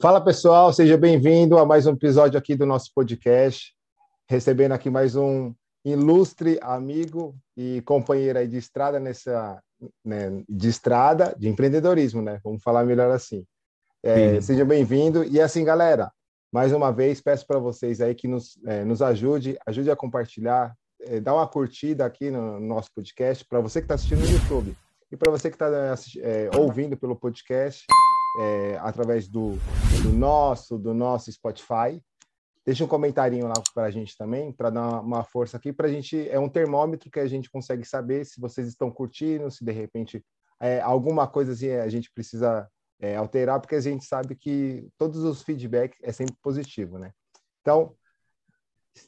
Fala pessoal, seja bem-vindo a mais um episódio aqui do nosso podcast. Recebendo aqui mais um ilustre amigo e companheiro aí de estrada nessa né, de estrada de empreendedorismo, né? Vamos falar melhor assim. É, seja bem-vindo e assim, galera. Mais uma vez peço para vocês aí que nos, é, nos ajude, ajude a compartilhar, é, dá uma curtida aqui no, no nosso podcast para você que está assistindo no YouTube e para você que está é, ouvindo pelo podcast é, através do, do, nosso, do nosso Spotify. Deixa um comentário lá para a gente também, para dar uma força aqui. Para a gente é um termômetro que a gente consegue saber se vocês estão curtindo, se de repente é, alguma coisa assim, a gente precisa é, alterar, porque a gente sabe que todos os feedbacks é sempre positivo, né? Então,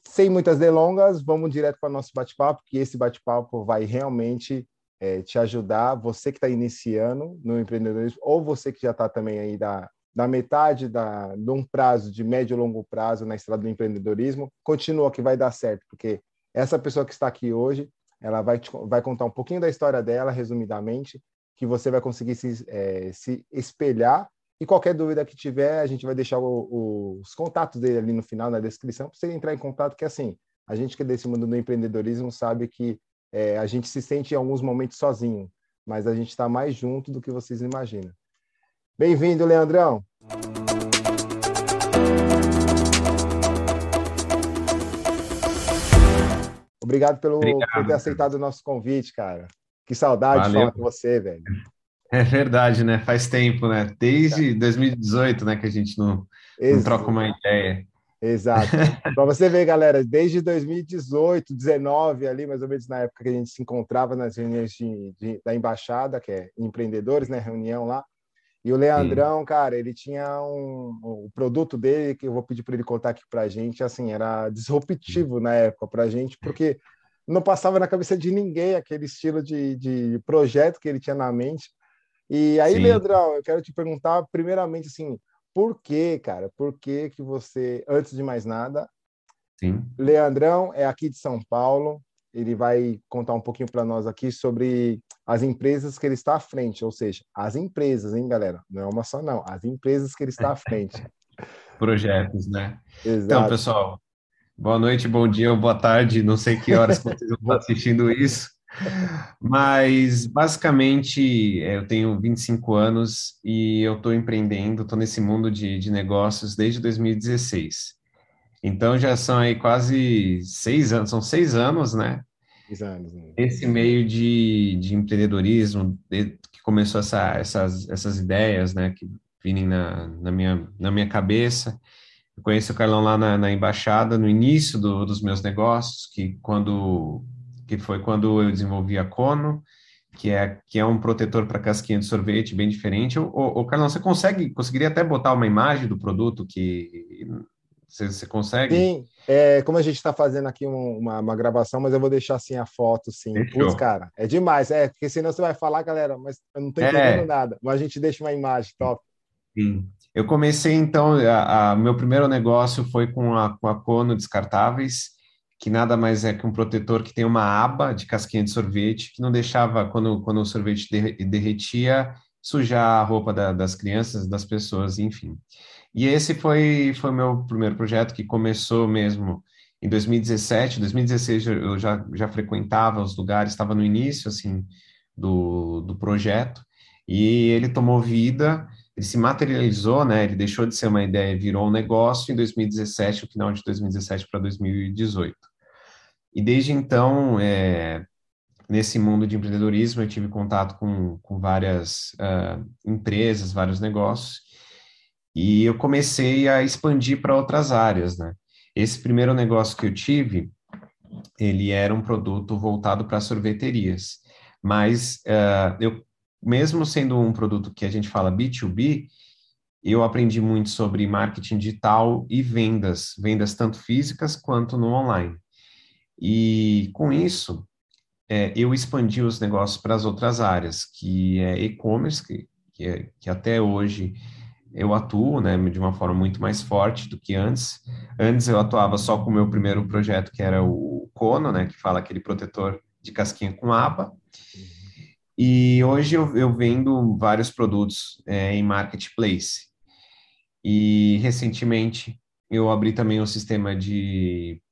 sem muitas delongas, vamos direto para o nosso bate-papo, que esse bate-papo vai realmente é, te ajudar, você que está iniciando no empreendedorismo, ou você que já está também aí da, da metade da, de um prazo de médio e longo prazo na estrada do empreendedorismo, continua que vai dar certo, porque essa pessoa que está aqui hoje, ela vai, te, vai contar um pouquinho da história dela, resumidamente, que você vai conseguir se, é, se espelhar. E qualquer dúvida que tiver, a gente vai deixar o, o, os contatos dele ali no final, na descrição, para você entrar em contato, que assim, a gente que é desse mundo do empreendedorismo sabe que é, a gente se sente em alguns momentos sozinho, mas a gente está mais junto do que vocês imaginam. Bem-vindo, Leandrão. Obrigado pelo Obrigado. por ter aceitado o nosso convite, cara. Que saudade Valeu. de falar com você, velho. É verdade, né? Faz tempo, né? Desde 2018, né, que a gente não, não troca uma ideia. Exato. Para você ver, galera, desde 2018, 19, ali mais ou menos na época que a gente se encontrava nas reuniões de, de, da embaixada, que é empreendedores, né, reunião lá. E o Leandrão, Sim. cara, ele tinha um, o produto dele que eu vou pedir para ele contar aqui para a gente, assim, era disruptivo na época para a gente, porque não passava na cabeça de ninguém aquele estilo de, de projeto que ele tinha na mente. E aí, Sim. Leandrão, eu quero te perguntar, primeiramente, assim, por que, cara? Por que que você, antes de mais nada, Sim. Leandrão é aqui de São Paulo, ele vai contar um pouquinho para nós aqui sobre as empresas que ele está à frente, ou seja, as empresas, hein, galera? Não é uma só, não, as empresas que ele está à frente. Projetos, né? Então, Exato. Então, pessoal, boa noite, bom dia ou boa tarde, não sei que horas vocês estão assistindo isso. Mas, basicamente, é, eu tenho 25 anos e eu estou empreendendo, estou nesse mundo de, de negócios desde 2016. Então, já são aí quase seis anos, são seis anos, né? Seis anos. Né? Esse meio de, de empreendedorismo, de, que começou essa, essas, essas ideias, né, que vêm na, na, minha, na minha cabeça. Eu conheci o Carlão lá na, na embaixada, no início do, dos meus negócios, que quando que foi quando eu desenvolvi a Cono, que é, que é um protetor para casquinha de sorvete bem diferente. O, o, Carlão, você consegue, conseguiria até botar uma imagem do produto que você, você consegue? Sim, é, como a gente está fazendo aqui uma, uma, gravação, mas eu vou deixar assim a foto, sim. Putz, cara, é demais, é, porque senão você vai falar, galera, mas eu não estou entendendo é. nada, mas a gente deixa uma imagem top. Sim. Eu comecei, então, a, a meu primeiro negócio foi com a, com a Cono Descartáveis, que nada mais é que um protetor que tem uma aba de casquinha de sorvete que não deixava, quando, quando o sorvete derretia, sujar a roupa da, das crianças, das pessoas, enfim. E esse foi foi o meu primeiro projeto que começou mesmo em 2017, 2016 eu já, já frequentava os lugares, estava no início, assim, do, do projeto, e ele tomou vida, ele se materializou, né, ele deixou de ser uma ideia e virou um negócio em 2017, no final de 2017 para 2018. E desde então, é, nesse mundo de empreendedorismo, eu tive contato com, com várias uh, empresas, vários negócios, e eu comecei a expandir para outras áreas, né? Esse primeiro negócio que eu tive, ele era um produto voltado para sorveterias, mas uh, eu, mesmo sendo um produto que a gente fala B2B, eu aprendi muito sobre marketing digital e vendas, vendas tanto físicas quanto no online. E com isso, é, eu expandi os negócios para as outras áreas, que é e-commerce, que, que, é, que, até hoje eu atuo né, de uma forma muito mais forte do que antes. Antes eu atuava só com o meu primeiro projeto, que era o Cono, né, que fala aquele protetor de casquinha com aba. E hoje eu, eu vendo vários produtos é, em marketplace. E recentemente eu abri também um sistema de,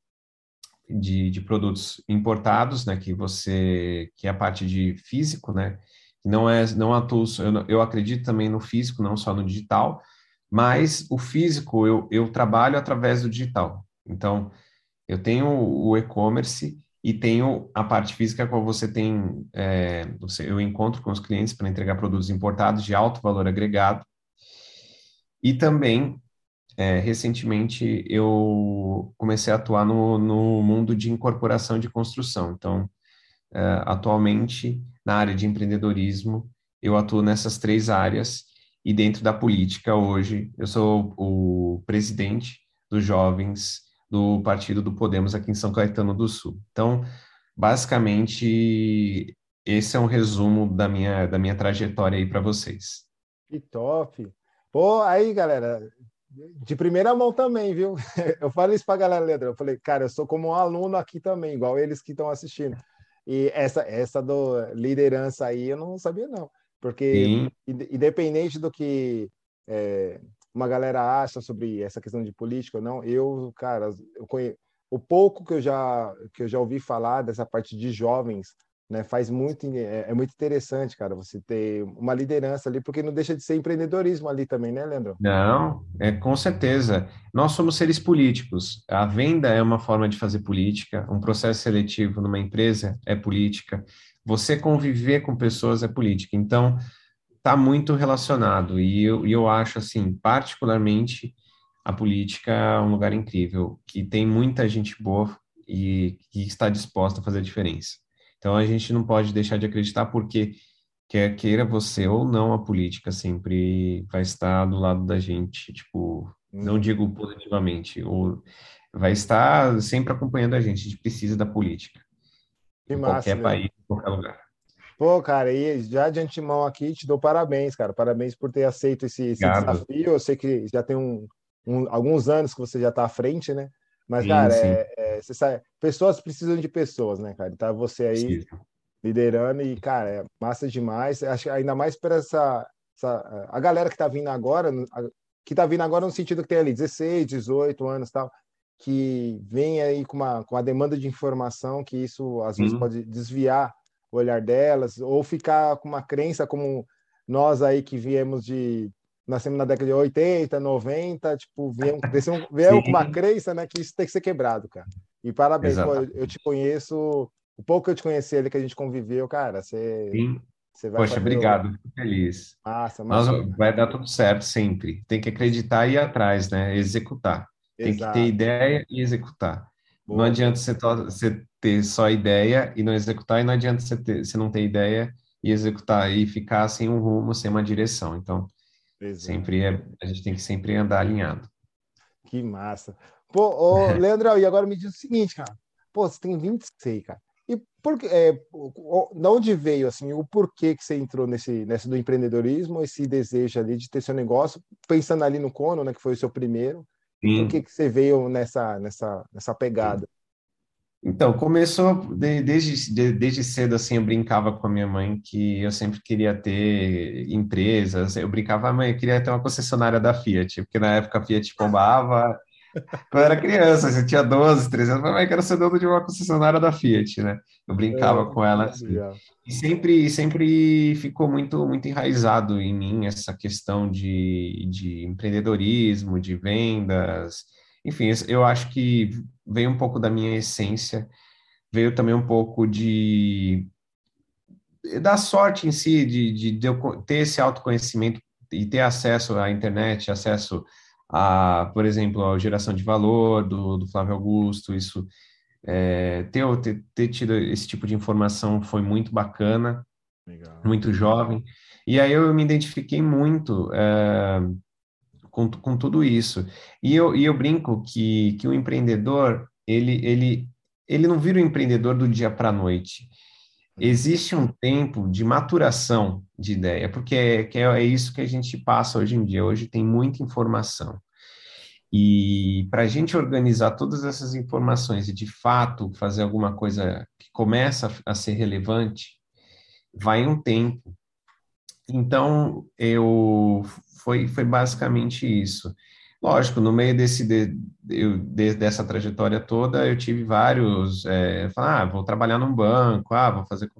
de, de, produtos importados, né, que você que é a parte de físico, né, não é não atuo, eu, eu acredito também no físico, não só no digital, mas o físico eu, eu trabalho através do digital. Então, eu tenho o e-commerce e tenho a parte física, qual você tem, é, eu encontro com os clientes para entregar produtos importados de alto valor agregado. E também, é, recentemente, eu comecei a atuar no, no mundo de incorporação de construção. Então, é, atualmente, na área de empreendedorismo, eu atuo nessas três áreas e dentro da política hoje eu sou o presidente dos jovens do partido do Podemos aqui em São Caetano do Sul. Então, basicamente, esse é um resumo da minha, da minha trajetória aí para vocês. Que top! Pô, aí, galera, de primeira mão também, viu? Eu falei isso para a galera, Leandro. Eu falei, cara, eu sou como um aluno aqui também, igual eles que estão assistindo. E essa, essa do liderança aí eu não sabia, não. Porque, Sim. independente do que é, uma galera acha sobre essa questão de política ou não, eu, cara, eu conheço, o pouco que eu já que eu já ouvi falar dessa parte de jovens, né, faz muito é, é, muito interessante, cara, você ter uma liderança ali, porque não deixa de ser empreendedorismo ali também, né, Leandro? Não, é com certeza. Nós somos seres políticos. A venda é uma forma de fazer política, um processo seletivo numa empresa é política. Você conviver com pessoas é política. Então, está muito relacionado. E eu, eu acho, assim, particularmente, a política é um lugar incrível, que tem muita gente boa e que está disposta a fazer a diferença. Então, a gente não pode deixar de acreditar, porque quer queira você ou não, a política sempre vai estar do lado da gente, tipo, não uhum. digo positivamente, ou vai estar sempre acompanhando a gente, a gente precisa da política. Que em massa, qualquer né? país, em qualquer lugar. Pô, cara, e já de antemão aqui te dou parabéns, cara. Parabéns por ter aceito esse, esse desafio. Eu sei que já tem um, um, alguns anos que você já está à frente, né? Mas, sim, cara, sim. É, é, você sabe, pessoas precisam de pessoas, né, cara? Tá você aí sim. liderando e, cara, é massa demais. Acho ainda mais para essa, essa, a galera que tá vindo agora, que tá vindo agora no sentido que tem ali 16, 18 anos tal, que vem aí com uma, com uma demanda de informação que isso às vezes pode desviar o olhar delas, ou ficar com uma crença como nós aí que viemos de nascemos na década de 80, 90, tipo, viemos, viemos com uma crença, né, que isso tem que ser quebrado, cara. E parabéns, pô, eu te conheço, o pouco que eu te conheci ali que a gente conviveu, cara, você Sim. Você vai Poxa, obrigado, o... fico feliz. Massa, massa. Mas vai dar tudo certo sempre. Tem que acreditar e ir atrás, né? Executar. Tem Exato. que ter ideia e executar. Boa. Não adianta você, você ter só ideia e não executar, e não adianta você, ter, você não ter ideia e executar e ficar sem um rumo, sem uma direção. Então, Exato. sempre é, a gente tem que sempre andar alinhado. Que massa. Pô, ô, Leandro, e agora me diz o seguinte, cara. Pô, você tem 26, cara. E por, é, de onde veio assim o porquê que você entrou nesse, nesse do empreendedorismo, esse desejo ali de ter seu negócio, pensando ali no Cono, né, que foi o seu primeiro. Sim. Por que, que você veio nessa, nessa, nessa pegada? Então, começou de, desde, de, desde cedo, assim, eu brincava com a minha mãe que eu sempre queria ter empresas, eu brincava, mãe, eu queria ter uma concessionária da Fiat, porque na época a Fiat bombava, quando eu era criança, assim, eu tinha 12, 13 anos, mãe, quero ser dono de uma concessionária da Fiat, né? Eu brincava é, com ela, assim. E sempre, sempre ficou muito, muito enraizado em mim essa questão de, de empreendedorismo, de vendas, enfim, eu acho que veio um pouco da minha essência, veio também um pouco de da sorte em si, de, de, de eu ter esse autoconhecimento e ter acesso à internet, acesso a, por exemplo, a geração de valor do, do Flávio Augusto, isso, é, ter, ter, ter, tido esse tipo de informação foi muito bacana, Legal. muito jovem, e aí eu me identifiquei muito é, com, com tudo isso. E eu, e eu brinco que, que o empreendedor, ele, ele, ele não vira um empreendedor do dia para a noite. Existe um tempo de maturação de ideia, porque é, é, é isso que a gente passa hoje em dia. Hoje tem muita informação. E para a gente organizar todas essas informações e, de fato, fazer alguma coisa que começa a ser relevante, vai um tempo. Então, eu foi, foi basicamente isso. Lógico, no meio desse, de, eu, de, dessa trajetória toda, eu tive vários, é, falar, ah, vou trabalhar num banco, ah, vou fazer,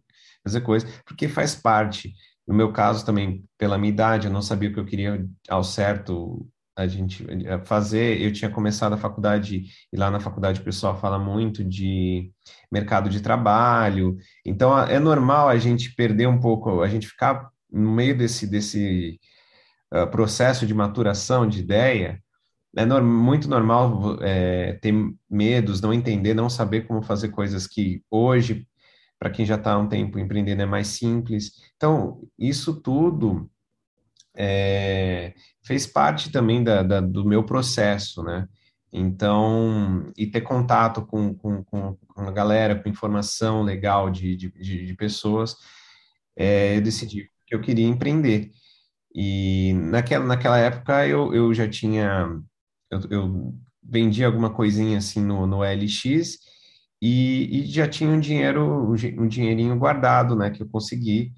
fazer coisa, porque faz parte. No meu caso também, pela minha idade, eu não sabia o que eu queria ao certo a gente fazer. Eu tinha começado a faculdade, e lá na faculdade o pessoal fala muito de mercado de trabalho, então é normal a gente perder um pouco, a gente ficar no meio desse, desse uh, processo de maturação de ideia, é no, muito normal é, ter medos, não entender, não saber como fazer coisas que hoje, para quem já está há um tempo empreendendo, é mais simples. Então, isso tudo é, fez parte também da, da, do meu processo, né? Então, e ter contato com, com, com a galera, com informação legal de, de, de pessoas, é, eu decidi que eu queria empreender. E naquela, naquela época eu, eu já tinha eu, eu vendi alguma coisinha assim no, no LX e, e, já tinha um dinheiro, um dinheirinho guardado, né, que eu consegui,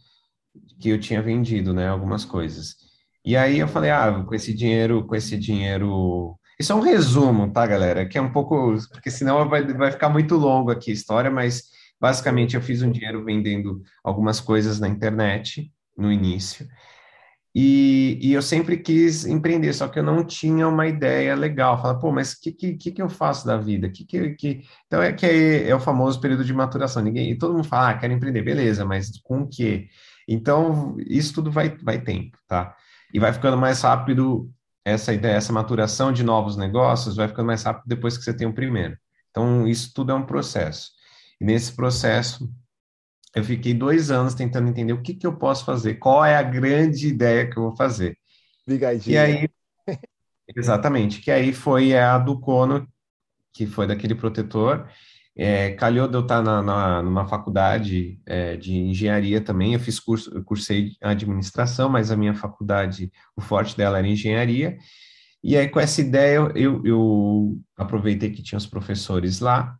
que eu tinha vendido, né, algumas coisas. E aí eu falei, ah, com esse dinheiro, com esse dinheiro. Isso é um resumo, tá, galera? Que é um pouco. Porque senão vai, vai ficar muito longo aqui a história, mas basicamente eu fiz um dinheiro vendendo algumas coisas na internet no início. E, e, eu sempre quis empreender, só que eu não tinha uma ideia legal. Falar, pô, mas o que, que, que eu faço da vida? Que, que, que... Então é que é, é, o famoso período de maturação. Ninguém, e todo mundo fala, ah, quero empreender, beleza, mas com o quê? Então, isso tudo vai, vai tempo, tá? E vai ficando mais rápido essa ideia, essa maturação de novos negócios, vai ficando mais rápido depois que você tem o primeiro. Então, isso tudo é um processo. E nesse processo, eu fiquei dois anos tentando entender o que, que eu posso fazer, qual é a grande ideia que eu vou fazer. Ligadinho. E aí, exatamente, que aí foi a do Cono, que foi daquele protetor. É, calhou de eu estar na, na numa faculdade é, de engenharia também. Eu fiz curso, eu cursei administração, mas a minha faculdade, o forte dela era engenharia. E aí, com essa ideia, eu, eu aproveitei que tinha os professores lá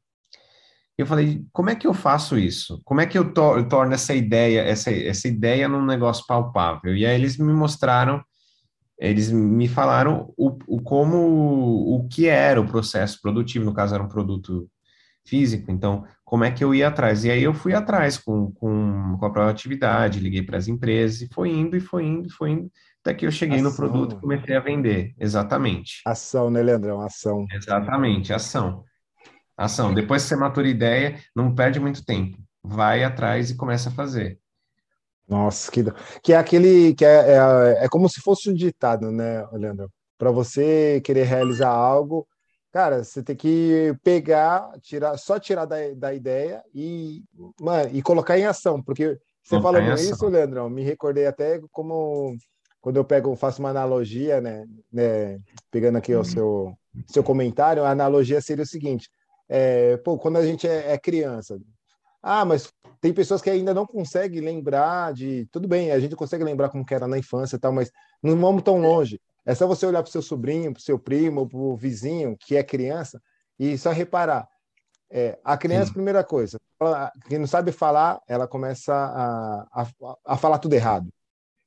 eu falei, como é que eu faço isso? Como é que eu, to eu torno essa ideia, essa, essa ideia num negócio palpável? E aí eles me mostraram, eles me falaram o, o como, o que era o processo produtivo, no caso era um produto físico, então como é que eu ia atrás? E aí eu fui atrás com, com, com a proatividade, liguei para as empresas e foi indo, e foi indo, e foi indo, até que eu cheguei ação. no produto e comecei a vender, exatamente. Ação, né, Leandrão? Ação. Exatamente, ação. Ação. Depois que você matura ideia, não perde muito tempo. Vai atrás e começa a fazer. Nossa, que, que é aquele que é, é, é como se fosse um ditado, né, Leandro? Para você querer realizar algo, cara, você tem que pegar, tirar, só tirar da, da ideia e, mano, e colocar em ação, porque você falando isso, Leandrão, me recordei até como quando eu pego, faço uma analogia, né, né pegando aqui o seu, seu comentário, a analogia seria o seguinte: é, pô, quando a gente é, é, criança. Ah, mas tem pessoas que ainda não conseguem lembrar de. Tudo bem, a gente consegue lembrar como era na infância e tal, mas não vamos tão longe. É só você olhar para o seu sobrinho, para o seu primo, para o vizinho que é criança e só reparar. É, a criança, Sim. primeira coisa, ela, que não sabe falar, ela começa a, a, a falar tudo errado.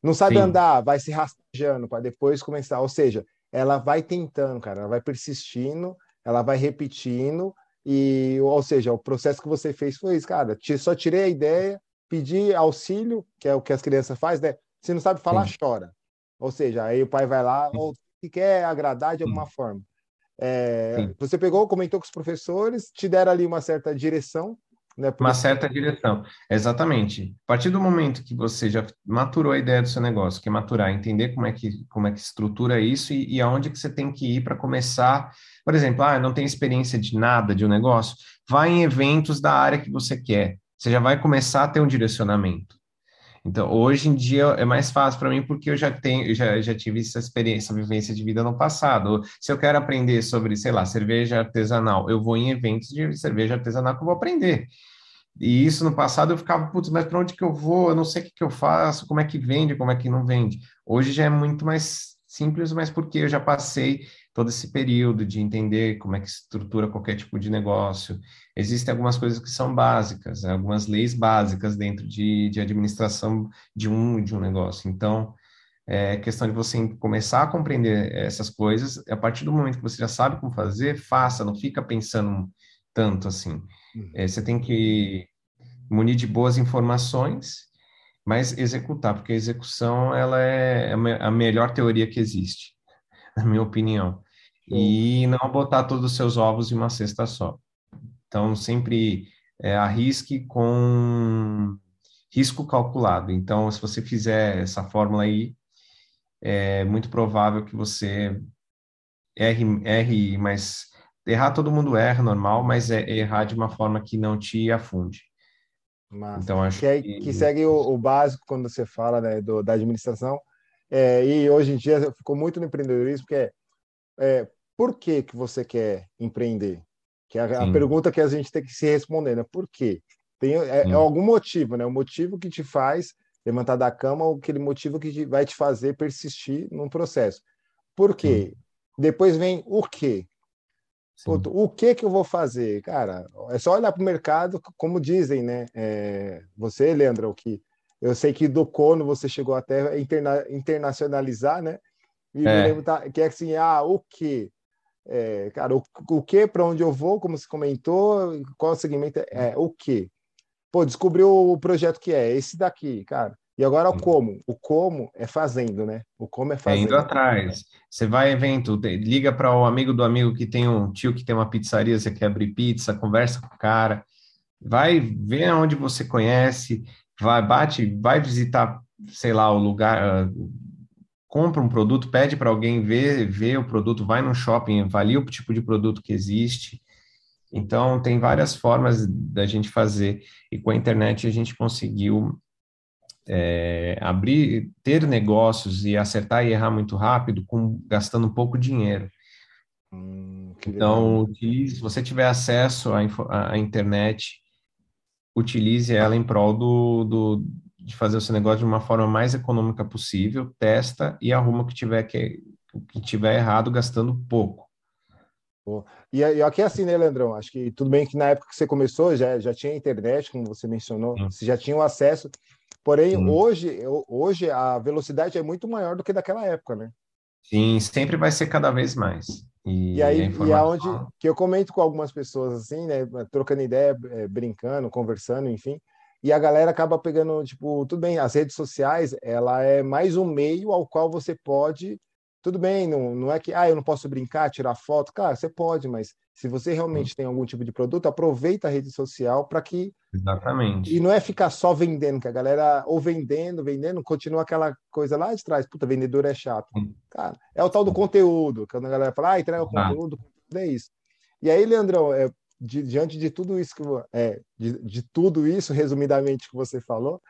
Não sabe Sim. andar, vai se rastejando para depois começar. Ou seja, ela vai tentando, cara, ela vai persistindo, ela vai repetindo e, ou seja, o processo que você fez foi isso, cara. Só tirei a ideia, pedi auxílio, que é o que as crianças fazem, né? Se não sabe falar, Sim. chora. Ou seja, aí o pai vai lá, ou que quer agradar de alguma Sim. forma. É, você pegou, comentou com os professores, te deram ali uma certa direção, né? Uma certa direção, exatamente. A partir do momento que você já maturou a ideia do seu negócio, que é maturar, entender como é que, como é que estrutura isso e, e aonde que você tem que ir para começar por exemplo, ah, não tem experiência de nada de um negócio, vai em eventos da área que você quer. Você já vai começar a ter um direcionamento. Então, hoje em dia é mais fácil para mim porque eu já tenho, já, já tive essa experiência, essa vivência de vida no passado. Se eu quero aprender sobre, sei lá, cerveja artesanal, eu vou em eventos de cerveja artesanal que eu vou aprender. E isso no passado eu ficava, putz, mas para onde que eu vou? Eu não sei o que, que eu faço, como é que vende, como é que não vende. Hoje já é muito mais simples, mas porque eu já passei todo esse período de entender como é que estrutura qualquer tipo de negócio. Existem algumas coisas que são básicas, né? algumas leis básicas dentro de, de administração de um, de um negócio. Então, é questão de você começar a compreender essas coisas. A partir do momento que você já sabe como fazer, faça, não fica pensando tanto assim. Uhum. É, você tem que munir de boas informações, mas executar, porque a execução ela é a melhor teoria que existe, na minha opinião. E não botar todos os seus ovos em uma cesta só. Então, sempre é, arrisque com risco calculado. Então, se você fizer essa fórmula aí, é muito provável que você erre, erre mas errar todo mundo erra, normal, mas é errar de uma forma que não te afunde. Massa. Então, acho que, que... que segue o, o, básico quando você fala né, do, da administração. É, e hoje em dia ficou muito no empreendedorismo, que é, é por que, que você quer empreender? Que é a, a pergunta que a gente tem que se responder, né? Por quê? Tem, é, é, algum motivo, né? O motivo que te faz levantar da cama ou aquele motivo que vai te fazer persistir num processo. Por quê? Sim. Depois vem o quê? Puto, o que que eu vou fazer? Cara, é só olhar para o mercado, como dizem, né? É, você, Leandro, o que eu sei que do Cono você chegou até interna, internacionalizar, né? E é. me lembro tá, que é assim, ah, o que? É, cara, o, o que para onde eu vou, como você comentou, qual o segmento é, o que? Pô, descobriu o projeto que é esse daqui, cara. E agora o como. O como é fazendo, né? O como é fazendo. É indo atrás. Você vai evento, liga para o amigo do amigo que tem um tio que tem uma pizzaria, você quer abrir pizza, conversa com o cara, vai ver onde você conhece, vai bate, vai visitar, sei lá, o lugar, uh, compra um produto, pede para alguém ver, ver o produto, vai no shopping, avalia o tipo de produto que existe. Então, tem várias formas da gente fazer, e com a internet a gente conseguiu é, abrir, ter negócios e acertar e errar muito rápido, com, gastando pouco dinheiro. Hum, então, utilize, se você tiver acesso à, à, internet, utilize ela em prol do, do, de fazer o seu negócio de uma forma mais econômica possível, testa e arruma o que tiver, que, o que tiver errado, gastando pouco. E, e aqui é assim, né, Leandrão? Acho que tudo bem que na época que você começou já, já tinha internet, como você mencionou, Sim. você já tinha o acesso, Porém, hoje, hoje a velocidade é muito maior do que daquela época, né? Sim, sempre vai ser cada vez mais. E, e aí, informação... e aonde que eu comento com algumas pessoas assim, né, trocando ideia, é, brincando, conversando, enfim. E a galera acaba pegando, tipo, tudo bem, as redes sociais, ela é mais um meio ao qual você pode tudo bem, não, não é que ah, eu não posso brincar, tirar foto. Claro, você pode, mas se você realmente tem algum tipo de produto, aproveita a rede social para que. Exatamente. E não é ficar só vendendo, que a galera, ou vendendo, vendendo, continua aquela coisa lá de trás. Puta, vendedor é chato. Cara, é o tal do conteúdo, quando a galera fala, ah, entrega o conteúdo, é isso. E aí, Leandrão, é, diante de tudo isso que é, de, de, tudo isso, resumidamente, que você falou,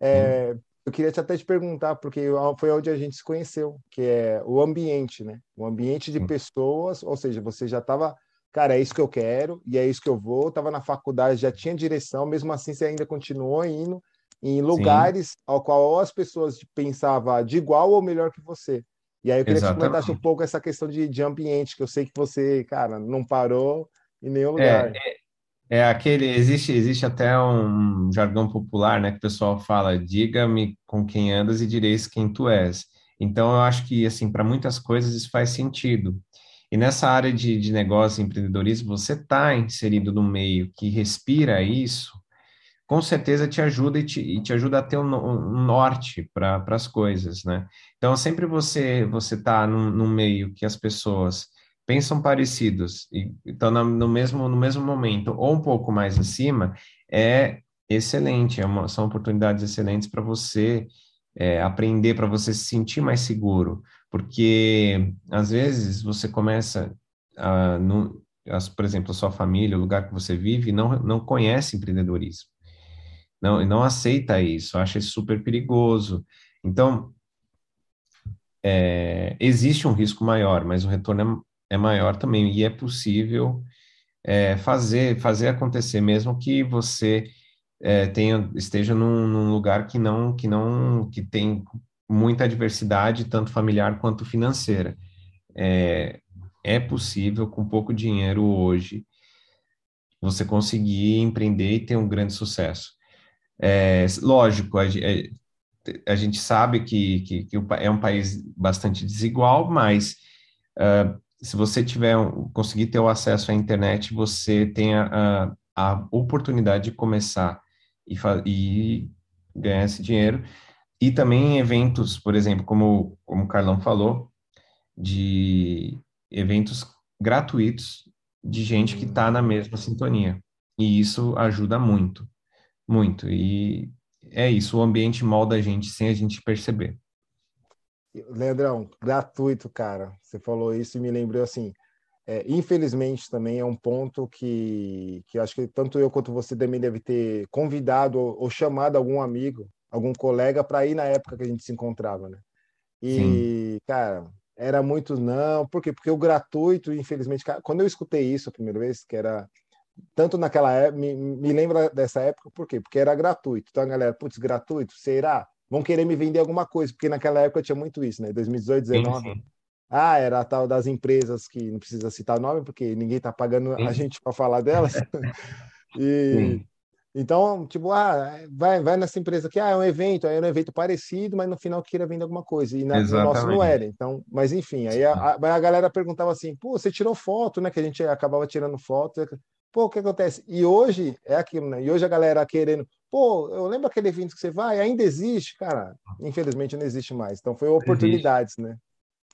é, hum eu queria até te perguntar, porque foi onde a gente se conheceu, que é o ambiente, né? O ambiente de pessoas, ou seja, você já estava, cara, é isso que eu quero e é isso que eu vou. Estava na faculdade, já tinha direção, mesmo assim você ainda continuou indo em lugares Sim. ao qual as pessoas pensavam de igual ou melhor que você. E aí eu queria Exatamente. que você comentasse um pouco essa questão de, de ambiente, que eu sei que você, cara, não parou em nenhum lugar. É, é é aquele, existe, existe até um jargão popular, né, que o pessoal fala, diga-me com quem andas e direis quem tu és. Então, eu acho que, assim, para muitas coisas isso faz sentido. E nessa área de, de negócio e empreendedorismo, você está inserido no meio que respira isso, com certeza te ajuda e te, e te ajuda a ter um, um norte para as coisas, né? Então, sempre você você está num, num meio que as pessoas pensam parecidos e estão no mesmo, no mesmo momento ou um pouco mais acima, é excelente, é uma, são oportunidades excelentes para você é, aprender, para você se sentir mais seguro, porque às vezes você começa, a, no, as, por exemplo, a sua família, o lugar que você vive, não, não conhece empreendedorismo, não, não aceita isso, acha isso super perigoso. Então, é, existe um risco maior, mas o retorno é maior também e é possível é, fazer fazer acontecer mesmo que você é, tenha esteja num, num, lugar que não que não que tem muita diversidade tanto familiar quanto financeira. É, é possível com pouco dinheiro hoje você conseguir empreender e ter um grande sucesso. É, lógico é, a gente sabe que, que, que, é um país bastante desigual, mas uh, se você tiver conseguir ter o acesso à internet, você tem a, a, oportunidade de começar e, e, ganhar esse dinheiro. E também eventos, por exemplo, como, como o Carlão falou, de eventos gratuitos de gente que está na mesma sintonia. E isso ajuda muito, muito. E é isso, o ambiente molda a gente sem a gente perceber. Leandrão, gratuito, cara. Você falou isso e me lembrou assim. É, infelizmente também é um ponto que, que acho que tanto eu quanto você também deve ter convidado ou, ou chamado algum amigo, algum colega para ir na época que a gente se encontrava, né? E, Sim. cara, era muito não, por quê? Porque o gratuito, infelizmente, cara, quando eu escutei isso a primeira vez, que era tanto naquela época, me, me lembra dessa época, por quê? Porque era gratuito. Então a galera, putz, gratuito, será? Vão querer me vender alguma coisa, porque naquela época tinha muito isso, né? 2018, 2019. Ah, era a tal das empresas que não precisa citar nome, porque ninguém está pagando sim. a gente para falar delas. e sim. então, tipo, ah, vai, vai nessa empresa aqui, ah, é um evento, é um evento parecido, mas no final queira vender alguma coisa. E na, no nosso não era. Então, mas enfim, aí a, a, a, galera perguntava assim, pô, você tirou foto, né? Que a gente acabava tirando foto. Pô, o que acontece? E hoje é aquilo, né? E hoje a galera querendo, pô, eu lembro aquele evento que você vai, ainda existe, cara. Infelizmente não existe mais. Então foi oportunidades, né?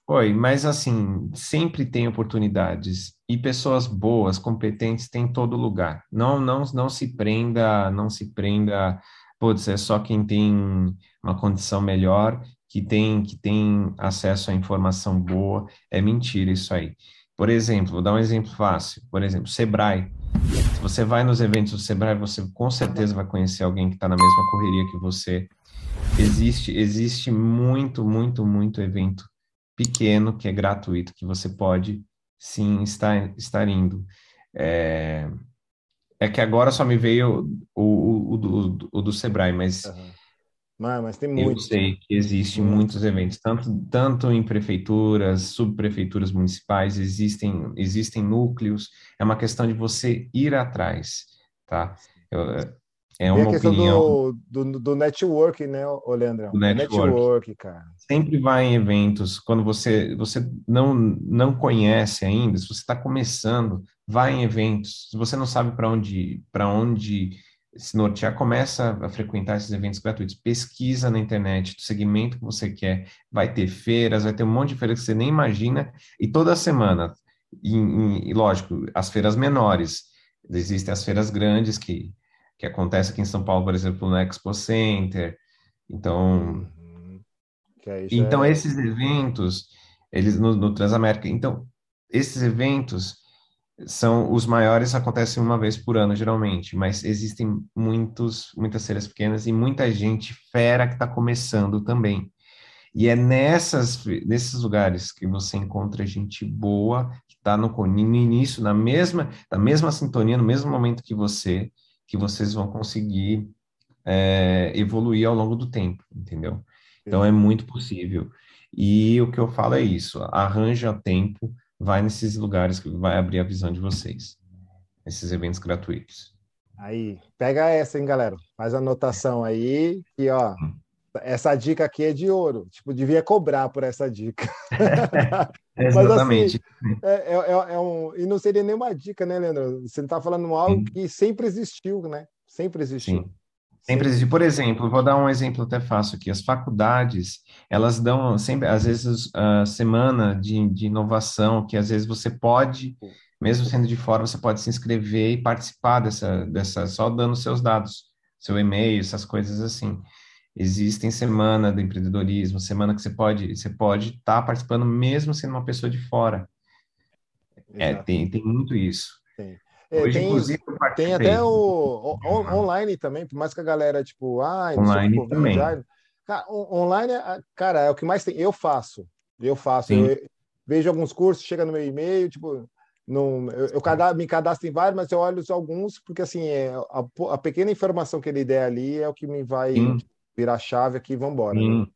Oi, mas assim, sempre tem oportunidades e pessoas boas, competentes tem em todo lugar. Não, não, não se prenda, não se prenda, putz, é só quem tem uma condição melhor, que tem que tem acesso à informação boa. É mentira isso aí. Por exemplo, vou dar um exemplo fácil. Por exemplo, Sebrae. Se você vai nos eventos do Sebrae, você com certeza vai conhecer alguém que está na mesma correria que você. Existe, existe muito, muito, muito evento pequeno que é gratuito, que você pode sim estar, estar indo. É, é que agora só me veio o, o, o, do, o do Sebrae, mas uhum. Mas, mas tem muitos. Eu sei que existem muitos eventos, tanto, tanto em prefeituras, subprefeituras municipais, existem, existem núcleos, é uma questão de você ir atrás, tá? Eu, é uma a questão opinião... do, do, do network, né, Leandrão? Network. network, cara. Sempre vai em eventos, quando você, você não, não conhece ainda, se você está começando, vai em eventos, se você não sabe para onde, onde se nortear, começa a frequentar esses eventos gratuitos, pesquisa na internet do segmento que você quer, vai ter feiras, vai ter um monte de feiras que você nem imagina, e toda semana, e, e lógico, as feiras menores, existem as feiras grandes que, que acontecem aqui em São Paulo, por exemplo, no Expo Center, então... Uhum. Então, é... esses eventos, eles no, no Transamérica, então, esses eventos são os maiores acontecem uma vez por ano geralmente, mas existem muitos muitas feiras pequenas e muita gente fera que está começando também. E é nessas nesses lugares que você encontra gente boa que está no, no início na mesma na mesma sintonia no mesmo momento que você que vocês vão conseguir é, evoluir ao longo do tempo, entendeu? Então é muito possível. E o que eu falo é isso: arranja tempo vai nesses lugares que vai abrir a visão de vocês, esses eventos gratuitos. Aí, pega essa, hein, galera? Faz a anotação aí, que ó, essa dica aqui é de ouro. Tipo, devia cobrar por essa dica. Exatamente. Mas, assim, é, é, é, um, e não seria nenhuma dica, né, Leandro? Você está falando algo Sim. que sempre existiu, né? Sempre existiu. Sim. Sempre existe. Por exemplo, vou dar um exemplo até fácil aqui. As faculdades, elas dão sempre, às vezes, a semana de, de inovação, que às vezes você pode, mesmo sendo de fora, você pode se inscrever e participar dessa, dessa só dando seus dados, seu e-mail, essas coisas assim. Existem semana do empreendedorismo, semana que você pode, você pode estar tá participando mesmo sendo uma pessoa de fora. É, tem, tem muito isso. Tem. É, Hoje, tem, inclusive, tem até o, o, o, online também, por mais que a galera, tipo, ah, online sei, também. Já, cara, online, cara, é o que mais tem. Eu faço, eu faço. Eu, vejo alguns cursos, chega no meu e-mail, tipo, não, eu, eu cadastro, me cadastro em vários, mas eu olho alguns, porque assim, é, a, a, pequena informação que ele der ali é o que me vai Sim. virar chave aqui e vamos embora. Né?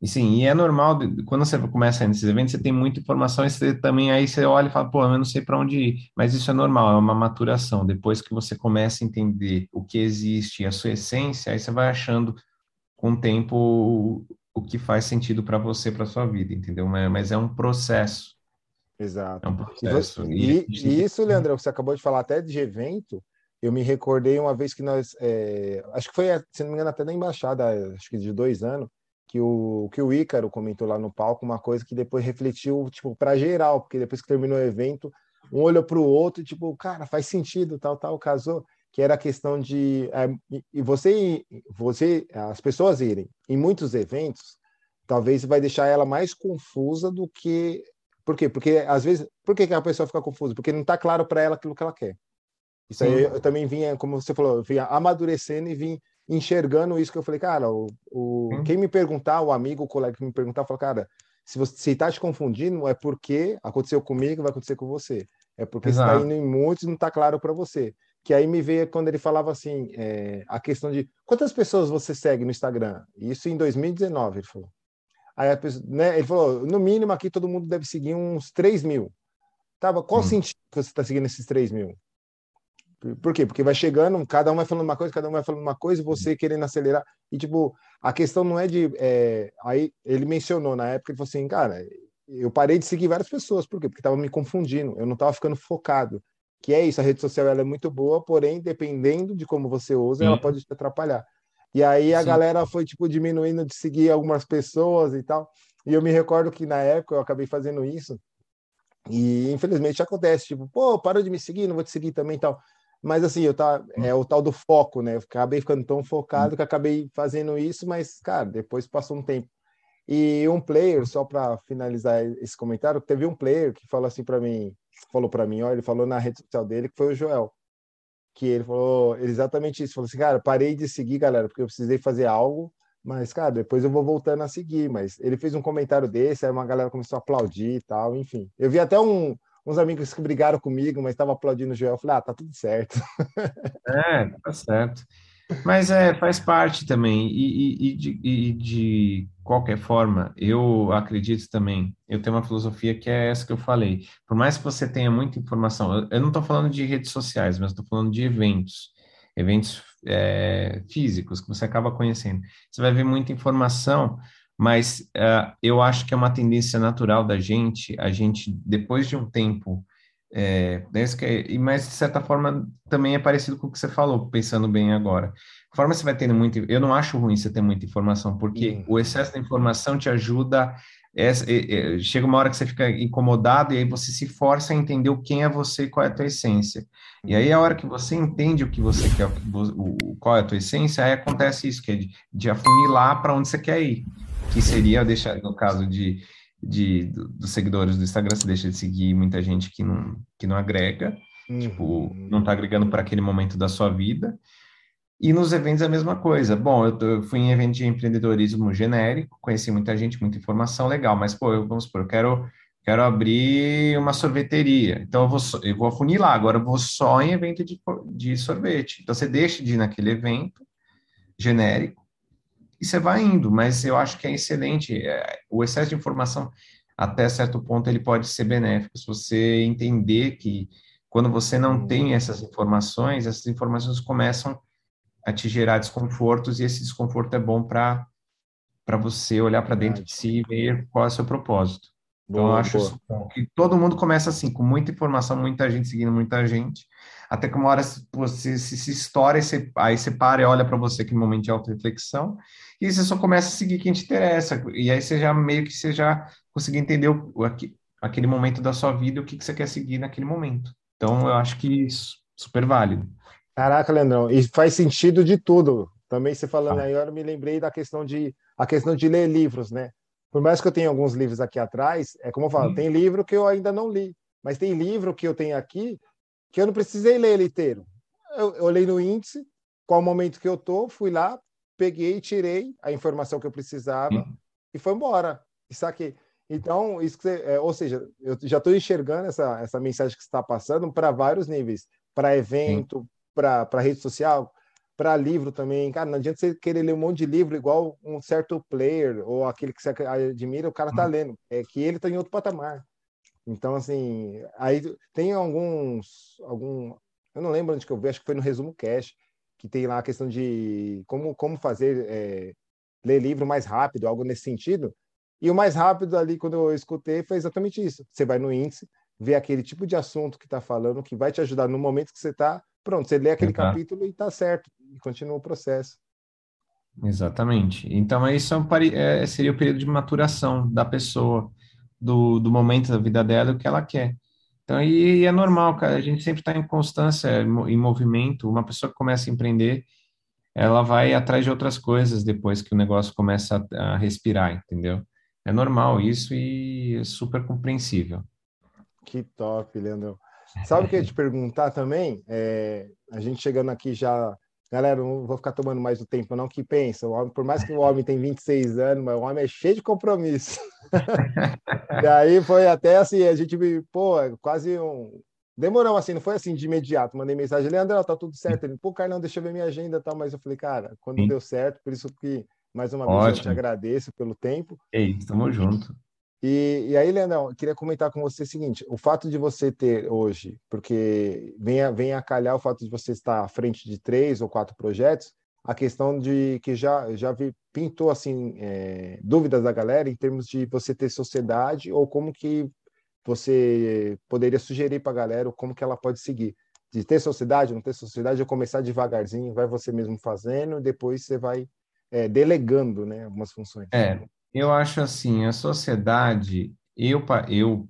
E sim, e é normal, quando você começa nesses eventos, você tem muita informação e você também aí você olha e fala, pô, eu não sei para onde ir. Mas isso é normal, é uma maturação. Depois que você começa a entender o que existe, a sua essência, aí você vai achando com o tempo o que faz sentido para você, para sua vida, entendeu? Mas é um processo. Exato. É um processo. E, e, e isso, Leandro, você acabou de falar até de evento, eu me recordei uma vez que nós, é, acho que foi, se não me engano, até na embaixada, acho que de dois anos, que o, que o Ícaro comentou lá no palco uma coisa que depois refletiu, tipo, para geral, porque depois que terminou o evento, um olhou para o outro, tipo, cara, faz sentido, tal, tal, casou, que era a questão de é, e você, você, as pessoas irem em muitos eventos, talvez vai deixar ela mais confusa do que por quê? Porque às vezes, por que, a pessoa fica confusa? Porque não está claro para ela aquilo que ela quer. Isso aí eu, eu também vinha, como você falou, eu vinha amadurecendo e vim enxergando isso que eu falei, cara, o, o quem me perguntar, o amigo, o colega que me perguntar, fala, cara, se você está te confundindo, é porque aconteceu comigo, vai acontecer com você. É porque Exato. você está indo em muitos e não está claro para você. Que aí me veio quando ele falava assim, é, a questão de quantas pessoas você segue no Instagram? Isso em 2019, ele falou. Aí pessoa, né, ele falou, no mínimo aqui todo mundo deve seguir uns 3 mil. Tava, qual Sim. sentido que você está seguindo esses 3 mil? Por quê? Porque vai chegando, cada um vai falando uma coisa, cada um vai falando uma coisa, você querendo acelerar. E, tipo, a questão não é de. É... Aí ele mencionou na época, ele falou assim, cara, eu parei de seguir várias pessoas. Por quê? Porque estava me confundindo, eu não estava ficando focado. Que é isso, a rede social ela é muito boa, porém, dependendo de como você usa, Sim. ela pode te atrapalhar. E aí a Sim. galera foi, tipo, diminuindo de seguir algumas pessoas e tal. E eu me recordo que na época eu acabei fazendo isso. E infelizmente acontece, tipo, pô, para de me seguir, não vou te seguir também e tal. Mas assim, eu tá, é o tal do foco, né? Eu acabei ficando tão focado que acabei fazendo isso, mas, cara, depois passou um tempo. E um player, só para finalizar esse comentário, teve um player que falou assim para mim, falou para mim, ó, ele falou na rede social dele que foi o Joel que ele falou exatamente isso. Falou assim, cara, parei de seguir, galera, porque eu precisei fazer algo, mas, cara, depois eu vou voltando a seguir. Mas ele fez um comentário desse, aí uma galera começou a aplaudir e tal, enfim. Eu vi até um, uns amigos que brigaram comigo, mas estavam aplaudindo o Joel. Eu falei, ah, tá tudo certo. É, tá certo. Mas é, faz parte também. E, e, e, de, e, de, qualquer forma, eu acredito também, eu tenho uma filosofia que é essa que eu falei. Por mais que você tenha muita informação, eu, não estou falando de redes sociais, mas estou falando de eventos, eventos é, físicos que você acaba conhecendo. Você vai ver muita informação, mas uh, eu acho que é uma tendência natural da gente, a gente, depois de um tempo é, que é, mas de certa forma também é parecido com o que você falou, pensando bem agora. Conforme você vai tendo muito, eu não acho ruim você ter muita informação, porque uhum. o excesso de informação te ajuda. É, é, é, chega uma hora que você fica incomodado e aí você se força a entender quem é você e qual é a tua essência. E aí a hora que você entende o que você quer, o, o qual é a tua essência, aí acontece isso, que é de, de afunilar para onde você quer ir, que seria deixar no caso de de, do, dos seguidores do Instagram, você deixa de seguir muita gente que não, que não agrega, uhum. tipo, não está agregando para aquele momento da sua vida. E nos eventos é a mesma coisa. Bom, eu, eu, fui em evento de empreendedorismo genérico, conheci muita gente, muita informação legal, mas, pô, eu, vamos supor, eu quero, quero abrir uma sorveteria, então eu vou, eu vou afunilar, agora eu vou só em evento de, de sorvete. Então você deixa de ir naquele evento genérico e você vai indo, mas eu acho que é excelente. É, o excesso de informação, até certo ponto, ele pode ser benéfico, se você entender que quando você não tem essas informações, essas informações começam a te gerar desconfortos, e esse desconforto é bom para para você olhar para dentro de si e ver qual é o seu propósito. Então, boa, eu acho que todo mundo começa assim, com muita informação, muita gente seguindo muita gente, até que uma hora você se, se estoura, e você, aí você para e olha para você que momento de auto-reflexão, e você só começa a seguir quem te interessa. E aí você já meio que você já conseguiu entender o, o, aquele momento da sua vida, o que, que você quer seguir naquele momento. Então, eu acho que isso, super válido. Caraca, Leandrão, e faz sentido de tudo. Também você falando ah. aí, eu me lembrei da questão de a questão de ler livros, né? Por mais que eu tenha alguns livros aqui atrás, é como eu falo, hum. tem livro que eu ainda não li, mas tem livro que eu tenho aqui que eu não precisei ler ele inteiro. Eu, eu olhei no índice, qual o momento que eu tô, fui lá, peguei, tirei a informação que eu precisava uhum. e foi embora. E saquei. Então, isso você, é, ou seja, eu já estou enxergando essa, essa mensagem que está passando para vários níveis, para evento, para rede social, para livro também. Cara, não adianta você querer ler um monte de livro igual um certo player ou aquele que você admira, o cara está uhum. lendo. É que ele está em outro patamar. Então, assim, aí tem alguns, algum, eu não lembro onde que eu vi, acho que foi no resumo cash, que tem lá a questão de como, como fazer é, ler livro mais rápido, algo nesse sentido. E o mais rápido ali, quando eu escutei, foi exatamente isso. Você vai no índice, vê aquele tipo de assunto que está falando, que vai te ajudar no momento que você está. Pronto, você lê aquele capítulo e está certo, e continua o processo. Exatamente. Então, isso é, é, seria o período de maturação da pessoa, do, do momento da vida dela, o que ela quer. Então, e, e é normal, cara, a gente sempre está em constância, em movimento. Uma pessoa que começa a empreender, ela vai atrás de outras coisas depois que o negócio começa a, a respirar, entendeu? É normal isso e é super compreensível. Que top, Leandro. Sabe o que eu ia te perguntar também? É, a gente chegando aqui já Galera, não vou ficar tomando mais o tempo, não, que pensa. O homem, por mais que o homem tem 26 anos, mas o homem é cheio de compromisso. e aí foi até assim, a gente, pô, quase um. Demorou assim, não foi assim de imediato. Mandei mensagem, Leandro, tá tudo certo. Ele, pô, Carlão, deixa eu ver minha agenda e tal. Mas eu falei, cara, quando Sim. deu certo, por isso que mais uma Ótimo. vez eu te agradeço pelo tempo. Ei, estamos juntos. E, e aí, Leandrão, queria comentar com você o seguinte: o fato de você ter hoje, porque vem a, vem a calhar o fato de você estar à frente de três ou quatro projetos, a questão de que já, já vi, pintou assim é, dúvidas da galera em termos de você ter sociedade ou como que você poderia sugerir para a galera como que ela pode seguir. De ter sociedade, não ter sociedade, ou começar devagarzinho, vai você mesmo fazendo, depois você vai é, delegando né, algumas funções. É, eu acho assim, a sociedade, eu, eu,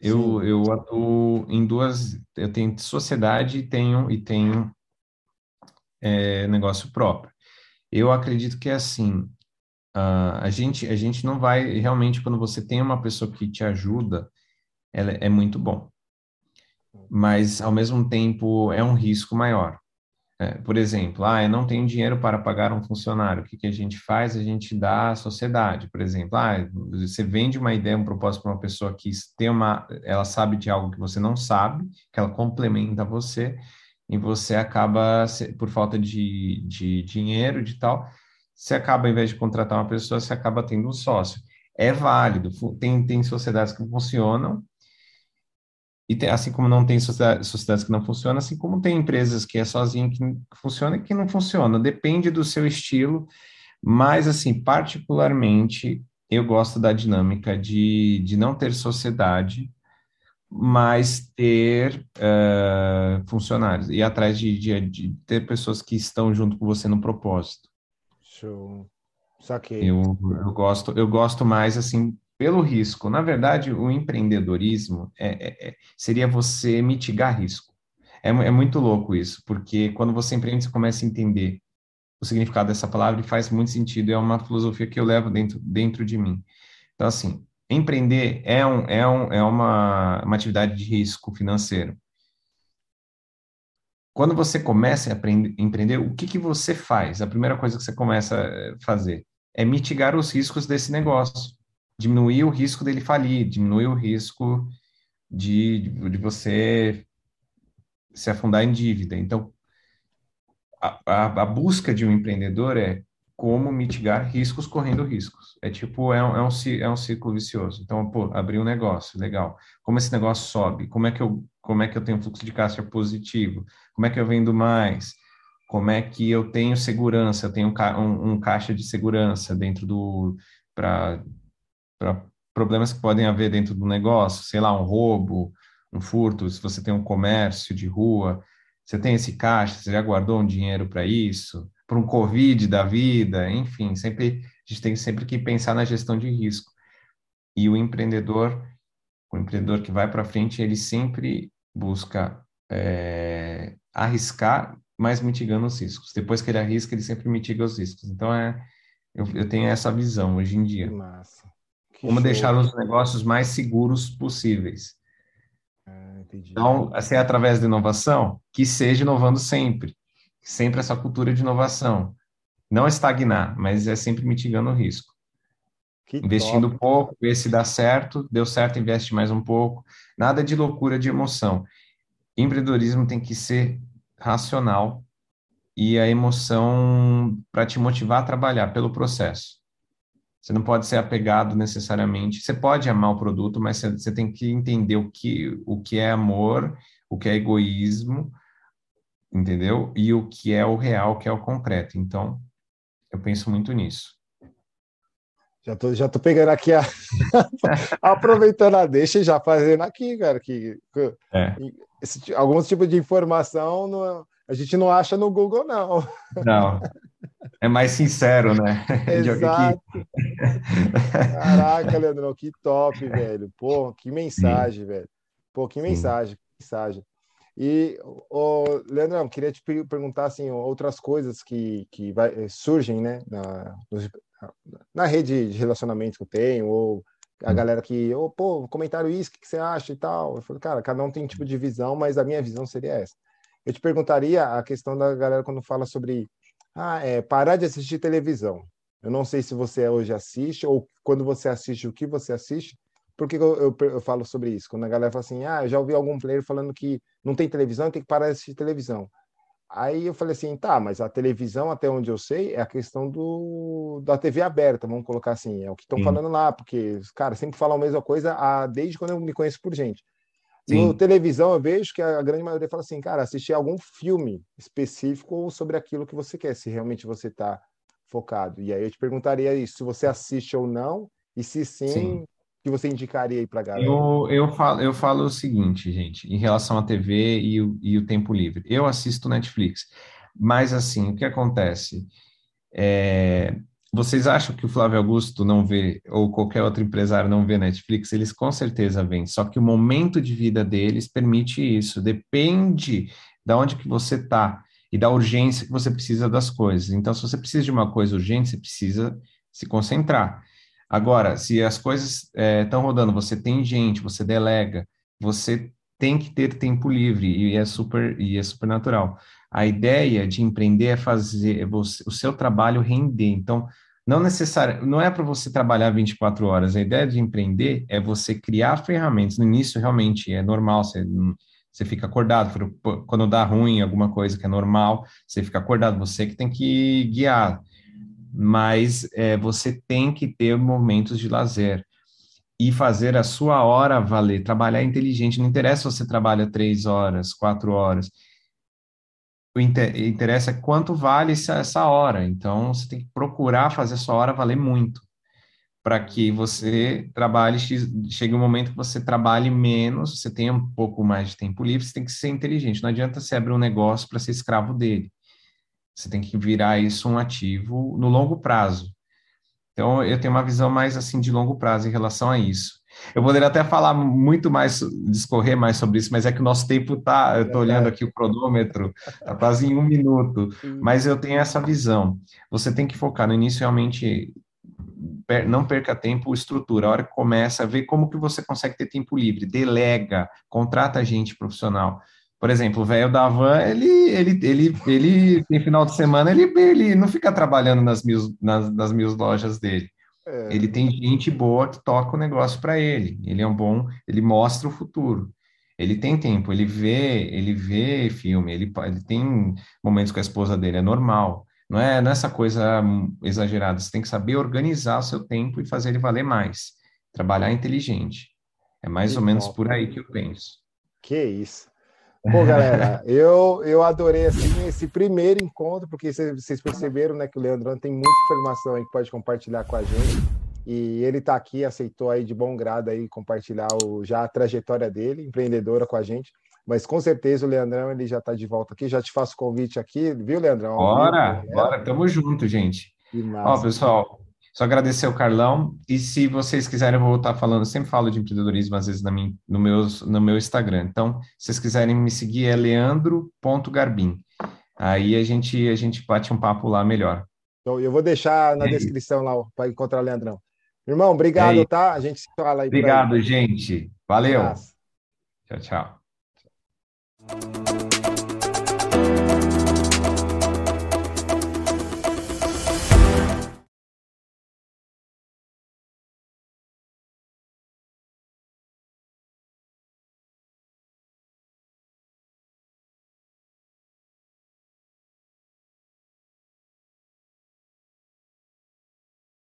eu, eu atuo em duas, eu tenho sociedade e tenho, e tenho é, negócio próprio. Eu acredito que é assim, a, a, gente, a gente não vai, realmente, quando você tem uma pessoa que te ajuda, ela é muito bom. Mas, ao mesmo tempo, é um risco maior. É, por exemplo, ah, eu não tenho dinheiro para pagar um funcionário. O que, que a gente faz? A gente dá à sociedade, por exemplo. Ah, você vende uma ideia, um propósito para uma pessoa que tem uma, ela sabe de algo que você não sabe, que ela complementa você, e você acaba, por falta de, de dinheiro, de tal, você acaba, ao invés de contratar uma pessoa, você acaba tendo um sócio. É válido, tem, tem sociedades que funcionam, e tem, assim como não tem sociedades que não funcionam, assim como tem empresas que é sozinho que funciona e que não funciona. Depende do seu estilo, mas, assim, particularmente, eu gosto da dinâmica de, de não ter sociedade, mas ter uh, funcionários, e atrás de, de, de, ter pessoas que estão junto com você no propósito. Show. Saquei. Eu, eu, gosto, eu gosto mais, assim, pelo risco. Na verdade, o empreendedorismo é, é, é, seria você mitigar risco. É, é, muito louco isso, porque quando você empreende, você começa a entender o significado dessa palavra e faz muito sentido. É uma filosofia que eu levo dentro, dentro de mim. Então, assim, empreender é, um, é, um, é uma, uma atividade de risco financeiro. Quando você começa a aprender, empreender, o que, que você faz? A primeira coisa que você começa a fazer é mitigar os riscos desse negócio diminuir o risco dele falir, diminuir o risco de, de você se afundar em dívida. Então, a, a, a, busca de um empreendedor é como mitigar riscos correndo riscos. É tipo, é um, é um, é um ciclo vicioso. Então, pô, abrir um negócio, legal. Como esse negócio sobe? Como é que eu, como é que eu tenho fluxo de caixa positivo? Como é que eu vendo mais? Como é que eu tenho segurança? Eu tenho um, um caixa de segurança dentro do para para problemas que podem haver dentro do negócio, sei lá, um roubo, um furto, se você tem um comércio de rua, você tem esse caixa, você já guardou um dinheiro para isso, para um Covid da vida, enfim, sempre a gente tem sempre que pensar na gestão de risco. E o empreendedor, o empreendedor que vai para frente, ele sempre busca é, arriscar, mas mitigando os riscos. Depois que ele arrisca, ele sempre mitiga os riscos. Então, é, eu, eu tenho essa visão hoje em dia. Massa. Como show. deixar os negócios mais seguros possíveis. Ah, então, assim, através da inovação, que seja inovando sempre. Sempre essa cultura de inovação. Não estagnar, mas é sempre mitigando o risco. Que Investindo top. pouco, ver se dá certo, deu certo, investe mais um pouco. Nada de loucura, de emoção. Empreendedorismo tem que ser racional e a emoção para te motivar a trabalhar pelo processo. Você não pode ser apegado necessariamente. Você pode amar o produto, mas você, você tem que entender o que, o que é amor, o que é egoísmo, entendeu? E o que é o real, o que é o concreto. Então, eu penso muito nisso. Já tô, já tô pegando aqui a. aproveitando a deixa e já fazendo aqui, cara, que, é. esse, alguns tipos de informação não, a gente não acha no Google, não. Não. É mais sincero, né? Exato. Caraca, Leandrão, que top, velho. Pô, que mensagem, Sim. velho. Pô, que mensagem, que mensagem. E, oh, Leandrão, queria te perguntar assim, outras coisas que, que vai, eh, surgem né, na, na rede de relacionamentos que eu tenho, ou a hum. galera que, oh, pô, comentaram isso, o que, que você acha e tal. Eu falei, cara, cada um tem um tipo de visão, mas a minha visão seria essa. Eu te perguntaria a questão da galera quando fala sobre ah, é, parar de assistir televisão. Eu não sei se você hoje assiste ou quando você assiste, o que você assiste. Por que eu, eu, eu, falo sobre isso? Quando a galera fala assim, ah, já ouvi algum player falando que não tem televisão, tem que parar de assistir televisão. Aí eu falei assim, tá, mas a televisão, até onde eu sei, é a questão do, da TV aberta, vamos colocar assim, é o que estão falando lá, porque, cara, sempre falam a mesma coisa a, desde quando eu me conheço por gente. Sim. No televisão, eu vejo que a grande maioria fala assim, cara, assistir algum filme específico sobre aquilo que você quer, se realmente você está focado. E aí eu te perguntaria isso, se você assiste ou não, e se sim, sim. que você indicaria aí para galera? Eu, eu, falo, eu falo o seguinte, gente, em relação à TV e o, e o tempo livre. Eu assisto Netflix, mas assim, o que acontece? É, vocês acham que o Flávio Augusto não vê, ou qualquer outro empresário não vê Netflix? Eles com certeza vêm, só que o momento de vida deles permite isso, depende de onde que você está e da urgência que você precisa das coisas. Então, se você precisa de uma coisa urgente, você precisa se concentrar. Agora, se as coisas estão é, rodando, você tem gente, você delega, você tem que ter tempo livre e é super e é super natural. A ideia de empreender é fazer você, o seu trabalho render. Então, não necessário, não é para você trabalhar 24 horas. A ideia de empreender é você criar ferramentas. No início, realmente, é normal, você, você fica acordado. Quando dá ruim alguma coisa que é normal, você fica acordado. Você que tem que guiar. Mas é, você tem que ter momentos de lazer e fazer a sua hora valer. Trabalhar inteligente. Não interessa se você trabalha três horas, quatro horas o interessa é quanto vale essa hora. Então, você tem que procurar fazer a sua hora valer muito, para que você trabalhe, chegue um momento que você trabalhe menos, você tenha um pouco mais de tempo livre, você tem que ser inteligente. Não adianta você abrir um negócio para ser escravo dele. Você tem que virar isso um ativo no longo prazo. Então, eu tenho uma visão mais assim de longo prazo em relação a isso. Eu poderia até falar muito mais, discorrer mais sobre isso, mas é que o nosso tempo está. Eu estou olhando aqui o cronômetro, está quase em um minuto. Mas eu tenho essa visão. Você tem que focar no início realmente. Não perca tempo, estrutura. A hora que começa, ver como que você consegue ter tempo livre. Delega, contrata gente profissional. Por exemplo, o velho da van, ele, ele, ele, ele, em final de semana, ele, ele não fica trabalhando nas mil, nas, nas mil lojas dele é. Ele tem gente boa que toca o negócio para ele. Ele é um bom, ele mostra o futuro. Ele tem tempo, ele vê, ele vê filme, ele, ele tem momentos com a esposa dele, é normal. Não é, não é coisa exagerada. Você tem que saber organizar o seu tempo e fazer ele valer mais. Trabalhar inteligente. É mais que ou menos por aí que eu penso. Que isso. Pô, galera, eu, eu adorei assim, esse primeiro encontro, porque vocês perceberam né, que o Leandrão tem muita informação aí que pode compartilhar com a gente. E ele está aqui, aceitou aí de bom grado aí compartilhar o, já a trajetória dele, empreendedora com a gente. Mas com certeza o Leandrão ele já está de volta aqui. Já te faço convite aqui, viu, Leandrão? Bora, bora, tamo junto, gente. Ó, pessoal, só agradecer ao Carlão. E se vocês quiserem, eu vou estar falando, sempre falo de empreendedorismo, às vezes, na minha, no, meu, no meu Instagram. Então, se vocês quiserem me seguir, é leandro.garbim. Aí a gente, a gente bate um papo lá melhor. Então, eu vou deixar na é descrição lá para encontrar o Leandrão. Irmão, obrigado, é tá? A gente se fala aí. Obrigado, gente. Valeu. Tchau, tchau.